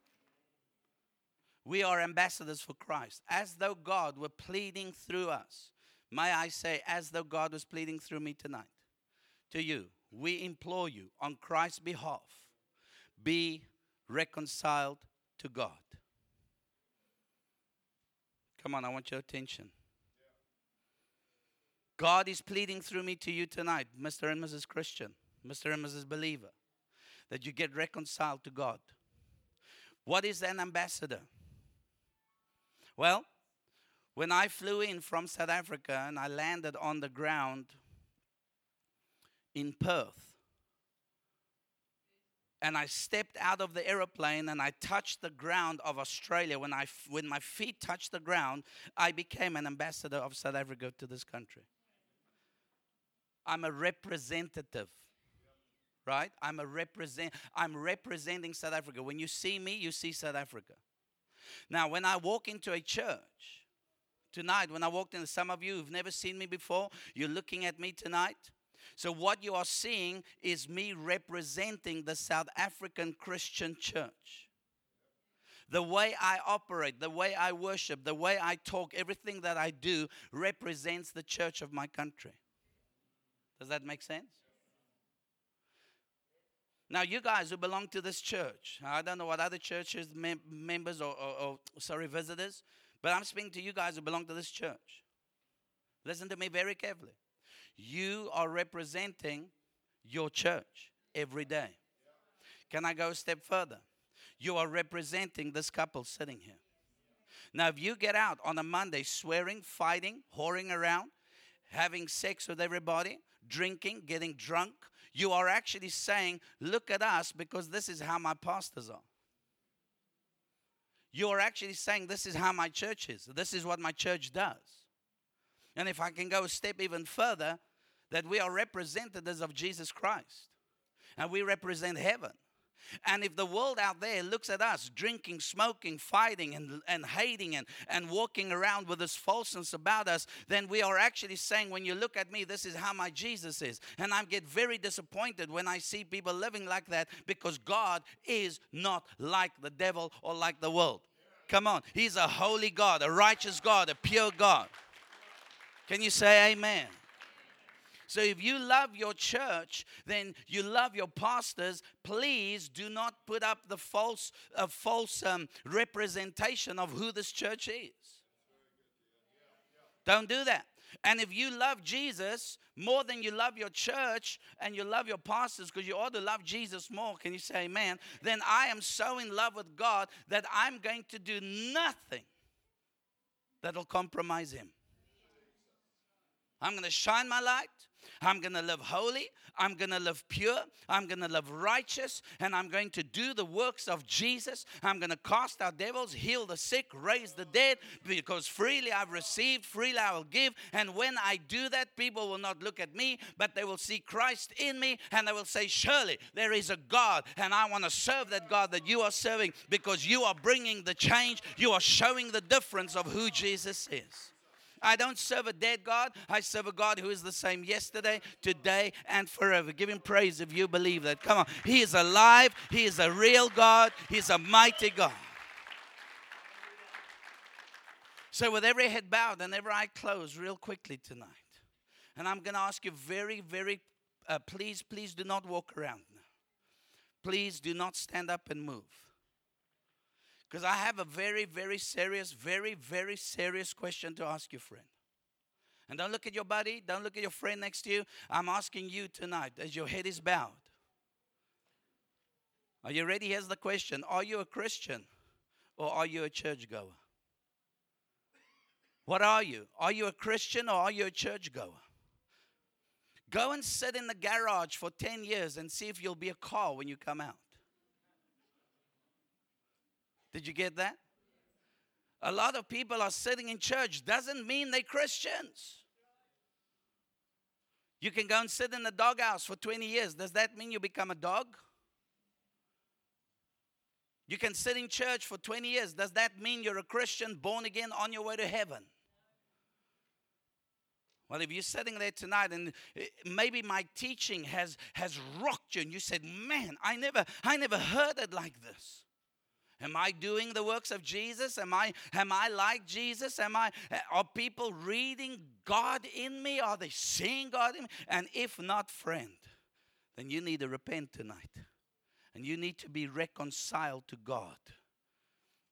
We are ambassadors for Christ, as though God were pleading through us. May I say, as though God was pleading through me tonight to you, we implore you on Christ's behalf, be reconciled to God. Come on, I want your attention. God is pleading through me to you tonight, Mr. and Mrs. Christian, Mr. and Mrs. Believer, that you get reconciled to God. What is an ambassador? Well, when I flew in from South Africa and I landed on the ground in Perth, and I stepped out of the aeroplane and I touched the ground of Australia, when, I, when my feet touched the ground, I became an ambassador of South Africa to this country. I'm a representative. Right? I'm a represent I'm representing South Africa. When you see me, you see South Africa. Now, when I walk into a church tonight, when I walked in, some of you who've never seen me before, you're looking at me tonight. So, what you are seeing is me representing the South African Christian church. The way I operate, the way I worship, the way I talk, everything that I do represents the church of my country. Does that make sense? Now, you guys who belong to this church, I don't know what other churches, mem- members, or, or, or, sorry, visitors, but I'm speaking to you guys who belong to this church. Listen to me very carefully. You are representing your church every day. Can I go a step further? You are representing this couple sitting here. Now, if you get out on a Monday swearing, fighting, whoring around, having sex with everybody, drinking, getting drunk, you are actually saying, Look at us because this is how my pastors are. You are actually saying, This is how my church is. This is what my church does. And if I can go a step even further, that we are representatives of Jesus Christ and we represent heaven. And if the world out there looks at us drinking, smoking, fighting, and, and hating, and, and walking around with this falseness about us, then we are actually saying, when you look at me, this is how my Jesus is. And I get very disappointed when I see people living like that because God is not like the devil or like the world. Come on. He's a holy God, a righteous God, a pure God. Can you say amen? So if you love your church, then you love your pastors. Please do not put up the false, false um, representation of who this church is. Don't do that. And if you love Jesus more than you love your church and you love your pastors, because you ought to love Jesus more, can you say amen? Then I am so in love with God that I'm going to do nothing that'll compromise Him. I'm going to shine my light. I'm going to live holy. I'm going to live pure. I'm going to live righteous. And I'm going to do the works of Jesus. I'm going to cast out devils, heal the sick, raise the dead, because freely I've received, freely I will give. And when I do that, people will not look at me, but they will see Christ in me and they will say, Surely there is a God. And I want to serve that God that you are serving because you are bringing the change. You are showing the difference of who Jesus is. I don't serve a dead God. I serve a God who is the same yesterday, today, and forever. Give him praise if you believe that. Come on. He is alive. He is a real God. He's a mighty God. So, with every head bowed and every eye closed, real quickly tonight, and I'm going to ask you very, very uh, please, please do not walk around. Please do not stand up and move. Because I have a very, very serious, very, very serious question to ask you, friend. And don't look at your buddy, don't look at your friend next to you. I'm asking you tonight as your head is bowed. Are you ready? Here's the question Are you a Christian or are you a churchgoer? What are you? Are you a Christian or are you a churchgoer? Go and sit in the garage for 10 years and see if you'll be a car when you come out. Did you get that? A lot of people are sitting in church, doesn't mean they're Christians. You can go and sit in the doghouse for 20 years. Does that mean you become a dog? You can sit in church for 20 years. Does that mean you're a Christian born again on your way to heaven? Well, if you're sitting there tonight and eh, maybe my teaching has has rocked you and you said, "Man, I never I never heard it like this." Am I doing the works of Jesus? Am I am I like Jesus? Am I eh, are people reading God in me? Are they seeing God in me? And if not, friend, then you need to repent tonight. And you need to be reconciled to God.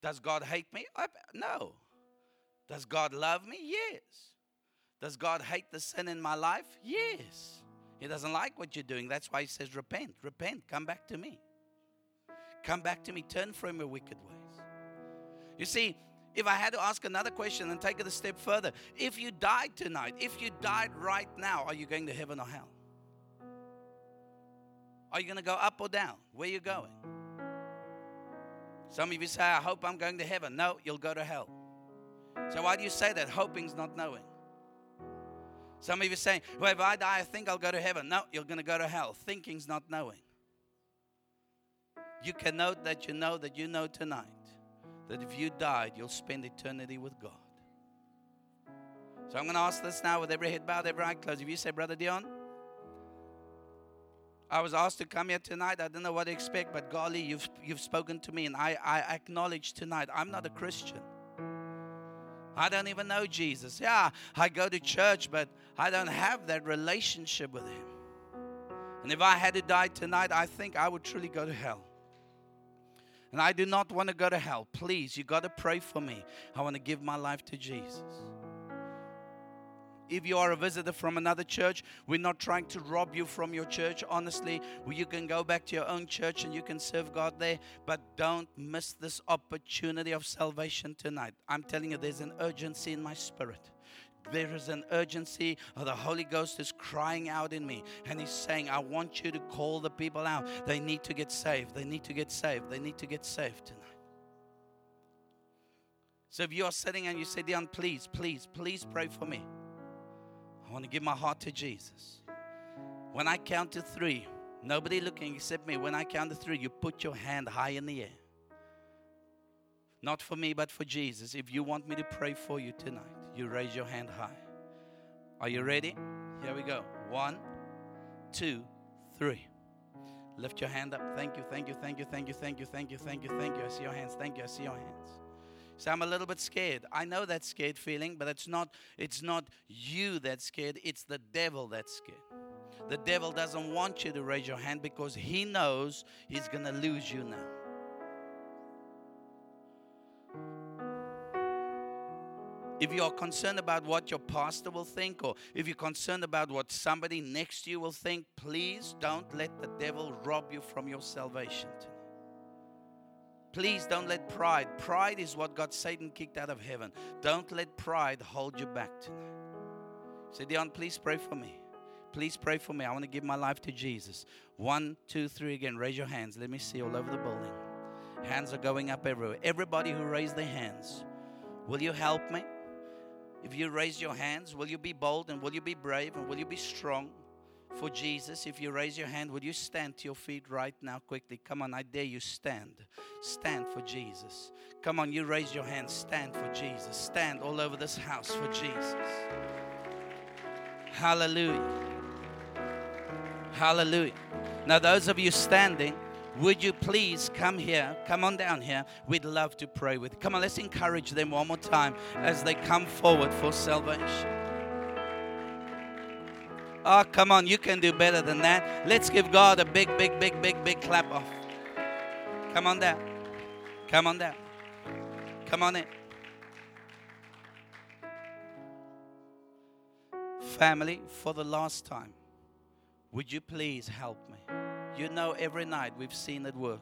Does God hate me? No. Does God love me? Yes. Does God hate the sin in my life? Yes. He doesn't like what you're doing. That's why he says, Repent, repent, come back to me. Come back to me, turn from your wicked ways. You see, if I had to ask another question and take it a step further, if you died tonight, if you died right now, are you going to heaven or hell? Are you going to go up or down? Where are you going? Some of you say, I hope I'm going to heaven. No, you'll go to hell. So why do you say that? Hoping's not knowing. Some of you saying, well, if I die, I think I'll go to heaven. No, you're going to go to hell. Thinking's not knowing. You can know that you know that you know tonight that if you died, you'll spend eternity with God. So I'm going to ask this now with every head bowed, every eye closed. If you say, Brother Dion, I was asked to come here tonight. I don't know what to expect, but golly, you've, you've spoken to me, and I, I acknowledge tonight I'm not a Christian. I don't even know Jesus. Yeah, I go to church, but I don't have that relationship with Him. And if I had to die tonight, I think I would truly go to hell. And I do not want to go to hell. Please, you got to pray for me. I want to give my life to Jesus. If you are a visitor from another church, we're not trying to rob you from your church. Honestly, you can go back to your own church and you can serve God there, but don't miss this opportunity of salvation tonight. I'm telling you, there's an urgency in my spirit. There is an urgency, the Holy Ghost is crying out in me, and He's saying, I want you to call the people out. They need to get saved. They need to get saved. They need to get saved tonight. So if you are sitting and you say, Dion, please, please, please pray for me. I want to give my heart to Jesus. When I count to three, nobody looking except me, when I count to three, you put your hand high in the air. Not for me, but for Jesus. If you want me to pray for you tonight, you raise your hand high. Are you ready? Here we go. One, two, three. Lift your hand up. Thank you, thank you, thank you, thank you, thank you, thank you, thank you, thank you. I see your hands. Thank you. I see your hands. So I'm a little bit scared. I know that scared feeling, but it's not it's not you that's scared, it's the devil that's scared. The devil doesn't want you to raise your hand because he knows he's to lose you now. If you are concerned about what your pastor will think, or if you're concerned about what somebody next to you will think, please don't let the devil rob you from your salvation. Please don't let pride. Pride is what got Satan kicked out of heaven. Don't let pride hold you back tonight. Say, Dion, please pray for me. Please pray for me. I want to give my life to Jesus. One, two, three again. Raise your hands. Let me see all over the building. Hands are going up everywhere. Everybody who raised their hands, will you help me? If you raise your hands, will you be bold and will you be brave and will you be strong? for Jesus, if you raise your hand, will you stand to your feet right now quickly? Come on, I dare you stand. Stand for Jesus. Come on, you raise your hand. Stand for Jesus. Stand all over this house for Jesus. Hallelujah. Hallelujah. Now, those of you standing, would you please come here? Come on down here. We'd love to pray with. Come on, let's encourage them one more time as they come forward for salvation. Oh, come on, you can do better than that. Let's give God a big, big, big, big, big clap off. Come on down. Come on down. Come on in. Family, for the last time, would you please help me? You know, every night we've seen it work.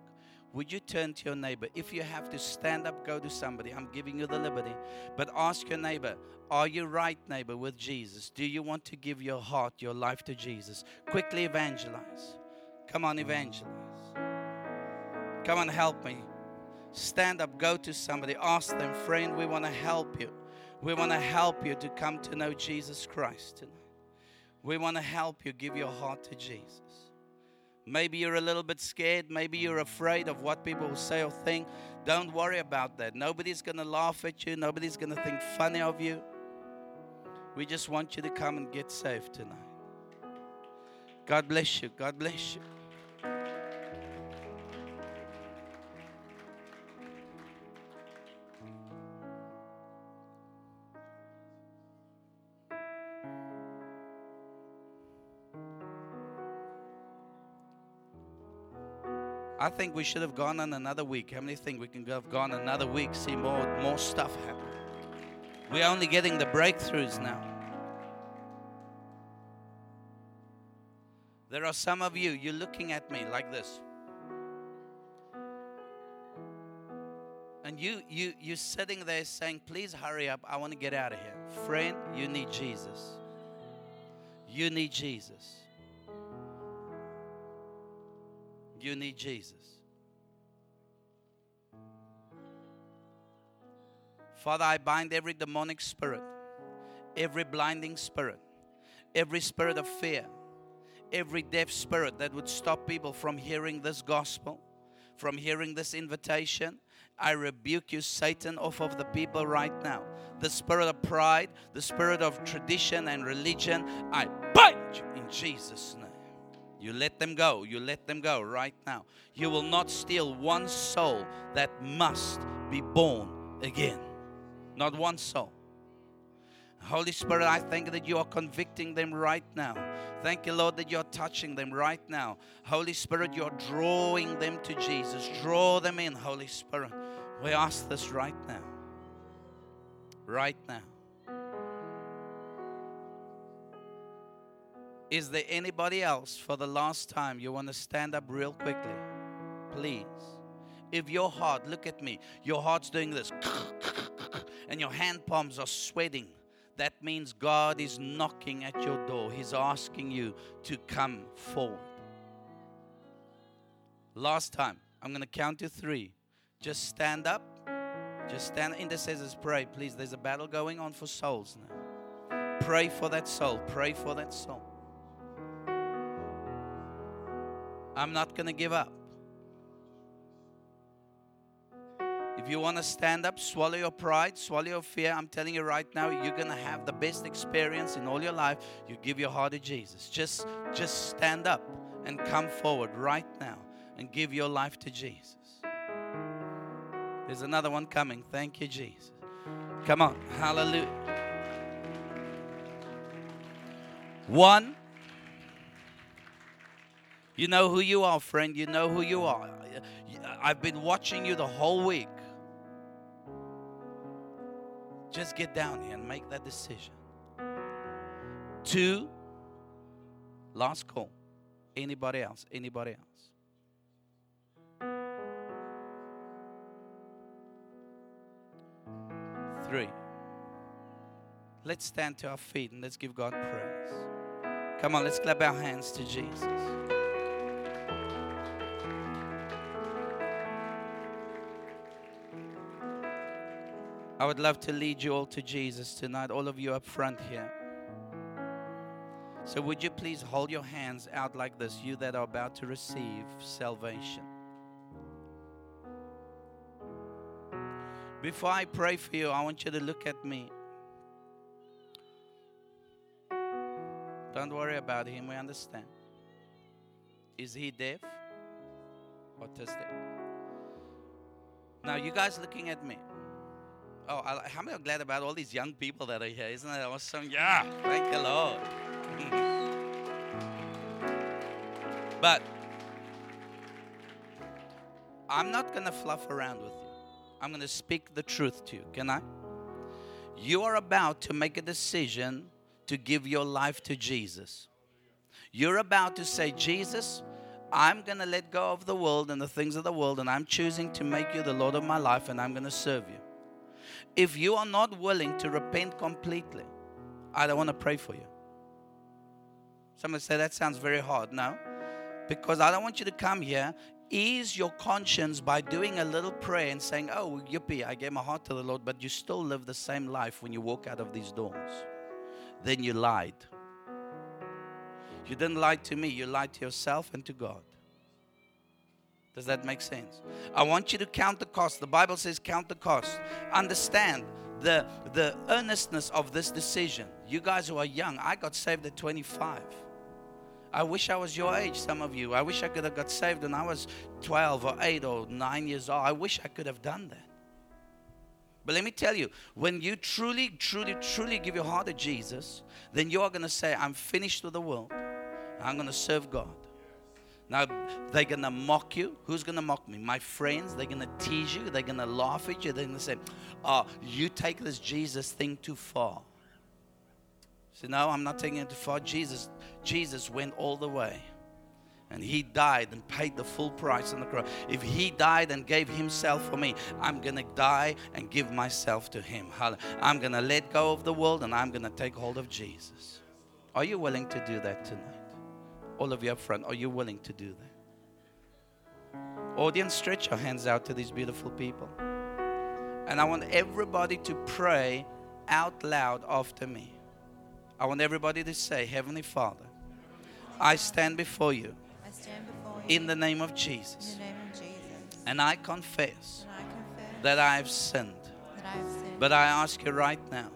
Would you turn to your neighbor? If you have to stand up, go to somebody. I'm giving you the liberty. But ask your neighbor, are you right, neighbor, with Jesus? Do you want to give your heart, your life to Jesus? Quickly evangelize. Come on, evangelize. Come on, help me. Stand up, go to somebody, ask them, friend, we want to help you. We want to help you to come to know Jesus Christ tonight. We want to help you give your heart to Jesus. Maybe you're a little bit scared. Maybe you're afraid of what people will say or think. Don't worry about that. Nobody's going to laugh at you. Nobody's going to think funny of you. We just want you to come and get saved tonight. God bless you. God bless you. Think we should have gone on another week. How many think we can have gone another week, see more more stuff happen? We're only getting the breakthroughs now. There are some of you, you're looking at me like this. And you you you're sitting there saying, please hurry up. I want to get out of here. Friend, you need Jesus. You need Jesus. You need Jesus. Father, I bind every demonic spirit, every blinding spirit, every spirit of fear, every deaf spirit that would stop people from hearing this gospel, from hearing this invitation. I rebuke you, Satan, off of the people right now. The spirit of pride, the spirit of tradition and religion, I bind you in Jesus' name. You let them go. You let them go right now. You will not steal one soul that must be born again. Not one soul. Holy Spirit, I thank that you are convicting them right now. Thank you, Lord, that you're touching them right now. Holy Spirit, you're drawing them to Jesus. Draw them in, Holy Spirit. We ask this right now. Right now. Is there anybody else for the last time you want to stand up real quickly? Please. If your heart, look at me, your heart's doing this, and your hand palms are sweating, that means God is knocking at your door. He's asking you to come forward. Last time, I'm going to count to three. Just stand up. Just stand. Intercessors, pray, please. There's a battle going on for souls now. Pray for that soul. Pray for that soul. I'm not going to give up. If you want to stand up, swallow your pride, swallow your fear. I'm telling you right now, you're going to have the best experience in all your life. You give your heart to Jesus. Just just stand up and come forward right now and give your life to Jesus. There's another one coming. Thank you, Jesus. Come on. Hallelujah. One. You know who you are, friend. You know who you are. I've been watching you the whole week. Just get down here and make that decision. Two, last call. Anybody else? Anybody else? Three. Let's stand to our feet and let's give God praise. Come on, let's clap our hands to Jesus. I would love to lead you all to Jesus tonight, all of you up front here. So, would you please hold your hands out like this, you that are about to receive salvation? Before I pray for you, I want you to look at me. Don't worry about him, we understand. Is he deaf? Or autistic? Now, you guys looking at me. Oh, I, how many are glad about all these young people that are here? Isn't that awesome? Yeah, thank the Lord. But I'm not going to fluff around with you. I'm going to speak the truth to you. Can I? You are about to make a decision to give your life to Jesus. You're about to say, Jesus, I'm going to let go of the world and the things of the world, and I'm choosing to make you the Lord of my life, and I'm going to serve you. If you are not willing to repent completely, I don't want to pray for you. Somebody say that sounds very hard. No, because I don't want you to come here, ease your conscience by doing a little prayer and saying, Oh, yippee, I gave my heart to the Lord, but you still live the same life when you walk out of these doors. Then you lied. You didn't lie to me, you lied to yourself and to God. Does that make sense? I want you to count the cost. The Bible says count the cost. Understand the, the earnestness of this decision. You guys who are young, I got saved at 25. I wish I was your age, some of you. I wish I could have got saved when I was 12 or 8 or 9 years old. I wish I could have done that. But let me tell you, when you truly, truly, truly give your heart to Jesus, then you are going to say, I'm finished with the world. I'm going to serve God. Now, they're going to mock you. Who's going to mock me? My friends. They're going to tease you. They're going to laugh at you. They're going to say, Oh, you take this Jesus thing too far. So, no, I'm not taking it too far. Jesus, Jesus went all the way. And he died and paid the full price on the cross. If he died and gave himself for me, I'm going to die and give myself to him. I'm going to let go of the world and I'm going to take hold of Jesus. Are you willing to do that tonight? All of you up front, are you willing to do that? Audience, stretch your hands out to these beautiful people. And I want everybody to pray out loud after me. I want everybody to say, Heavenly Father, I stand before you, stand before you in the name of Jesus. Name of Jesus. And I confess, and I confess that I have sinned. I have sinned. But I ask you right now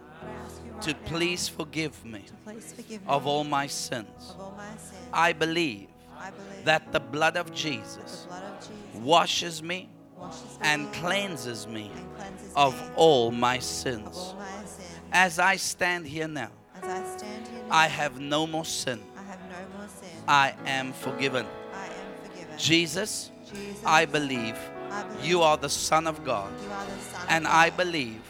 to please forgive me please forgive of all my sins. of all my sins. I believe I believe that the blood of Jesus blood of Jesus washes me washes and cleanses me and cleanses of all my sins. all my sins. As I stand here now, I stand here now, I have no more sin. I have no more sin. I am forgiven. I am forgiven. Jesus, Jesus, I believe I believe you are the Son of God. you are the Son And of God. and I believe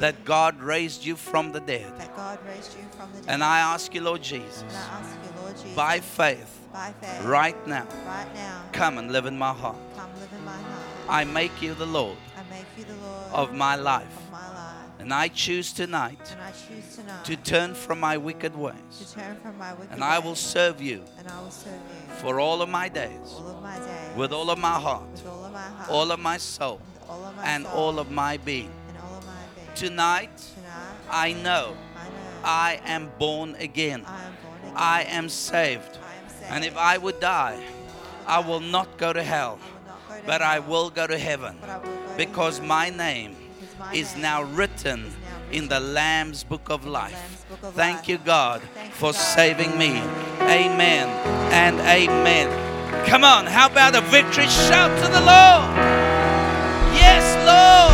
that God raised you from the dead. that God raised you from the dead. And I ask you, Lord Jesus, And I ask you, Lord Jesus, by faith, by faith, right now, right now, come and live in my heart. come live in my heart. I make you the Lord I make you the Lord of my life. of my life. And I choose tonight And I choose tonight to turn from my wicked to ways. turn from my wicked And I will serve you and I will serve you for all of my days, all of my days with all of my heart, all of my heart, all of my soul, all of my and soul, all of my being. Tonight, I know I am born again. I am born again. I am saved. I am saved. And if I would die, I will not go to hell, I will not go to but I will go to heaven but I will go to because my name is now written in the Lamb's book of life. Lamb's book of Thank you, God, for saving me. Amen and amen. Come on, how about a victory shout to the Lord? Yes, Lord.